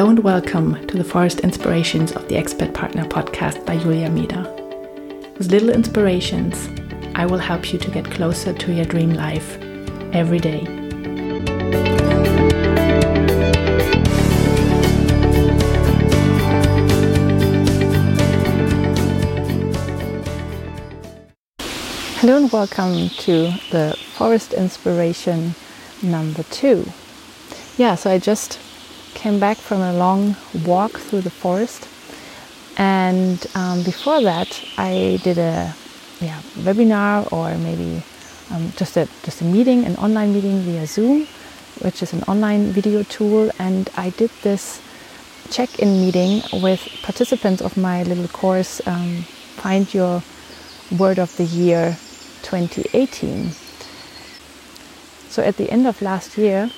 Hello and welcome to the Forest Inspirations of the Expert Partner podcast by Julia Mida. With little inspirations, I will help you to get closer to your dream life every day. Hello and welcome to the Forest Inspiration number two. Yeah, so I just came back from a long walk through the forest, and um, before that, I did a yeah webinar or maybe um, just a just a meeting, an online meeting via Zoom, which is an online video tool, and I did this check-in meeting with participants of my little course, um, Find Your Word of the Year 2018. So at the end of last year,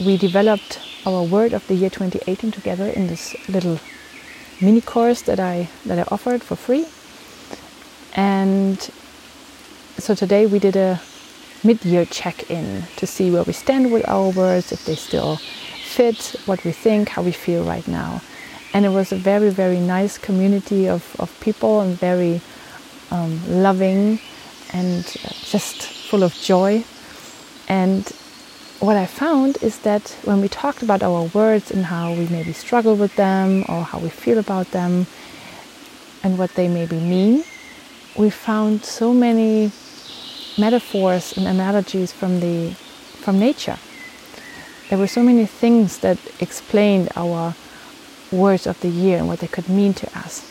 we developed our word of the year 2018 together in this little mini course that I that I offered for free. And so today we did a mid-year check-in to see where we stand with our words, if they still fit what we think, how we feel right now. And it was a very, very nice community of, of people and very um, loving and just full of joy. And what I found is that when we talked about our words and how we maybe struggle with them or how we feel about them and what they maybe mean, we found so many metaphors and analogies from the from nature. There were so many things that explained our words of the year and what they could mean to us.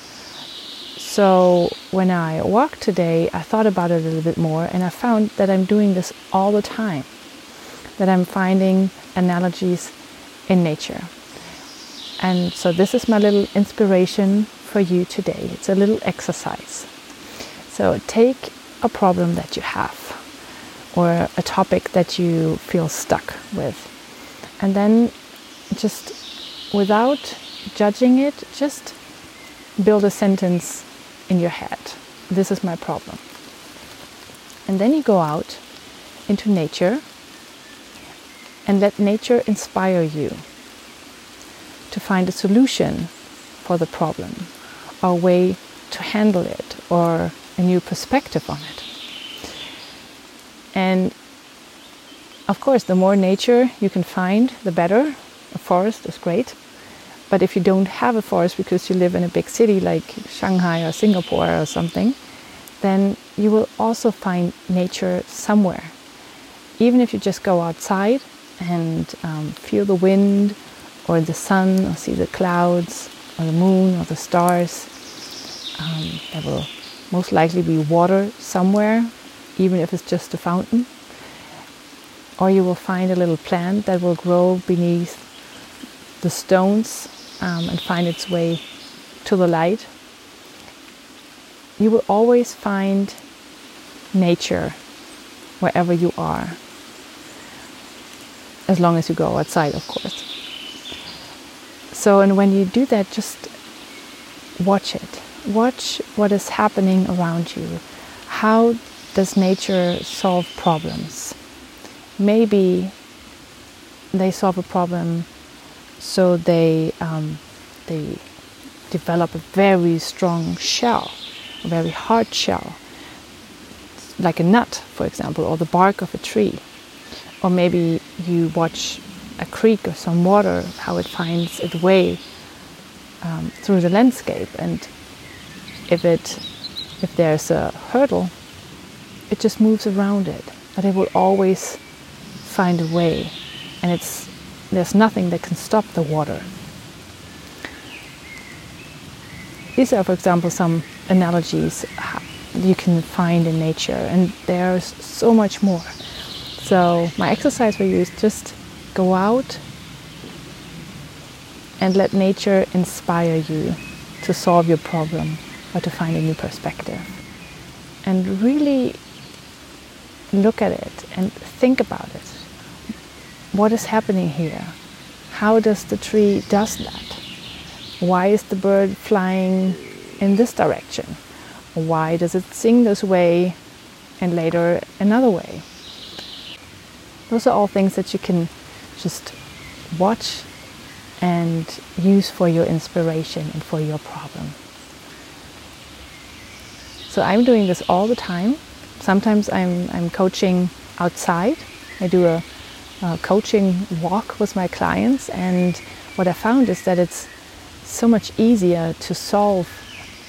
So when I walked today, I thought about it a little bit more and I found that I'm doing this all the time that I'm finding analogies in nature. And so this is my little inspiration for you today. It's a little exercise. So take a problem that you have or a topic that you feel stuck with. And then just without judging it, just build a sentence in your head. This is my problem. And then you go out into nature and let nature inspire you to find a solution for the problem, a way to handle it, or a new perspective on it. And of course, the more nature you can find, the better. A forest is great. But if you don't have a forest because you live in a big city like Shanghai or Singapore or something, then you will also find nature somewhere. Even if you just go outside and um, feel the wind or the sun or see the clouds or the moon or the stars. Um, there will most likely be water somewhere, even if it's just a fountain. Or you will find a little plant that will grow beneath the stones um, and find its way to the light. You will always find nature wherever you are as long as you go outside, of course. So, and when you do that, just watch it. Watch what is happening around you. How does nature solve problems? Maybe they solve a problem so they um, they develop a very strong shell, a very hard shell, like a nut, for example, or the bark of a tree or maybe you watch a creek or some water, how it finds its way um, through the landscape, and if it if there's a hurdle, it just moves around it, but it will always find a way, and it's there's nothing that can stop the water. These are, for example, some analogies you can find in nature, and there's so much more. So, my exercise for you is just go out and let nature inspire you to solve your problem or to find a new perspective. And really look at it and think about it. What is happening here? How does the tree does that? Why is the bird flying in this direction? Why does it sing this way and later another way? Those are all things that you can just watch and use for your inspiration and for your problem. So I'm doing this all the time. Sometimes I'm, I'm coaching outside. I do a, a coaching walk with my clients, and what I found is that it's so much easier to solve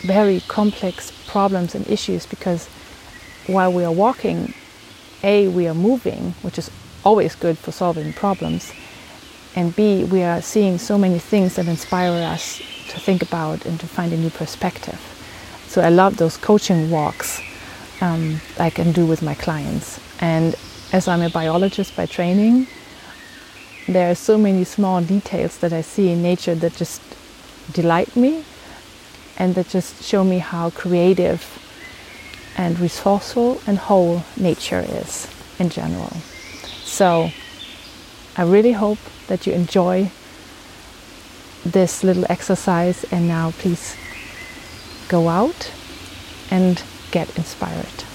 very complex problems and issues because while we are walking, A, we are moving, which is always good for solving problems, and B, we are seeing so many things that inspire us to think about and to find a new perspective. So I love those coaching walks um, I can do with my clients. And as I'm a biologist by training, there are so many small details that I see in nature that just delight me and that just show me how creative and resourceful and whole nature is in general. So I really hope that you enjoy this little exercise and now please go out and get inspired.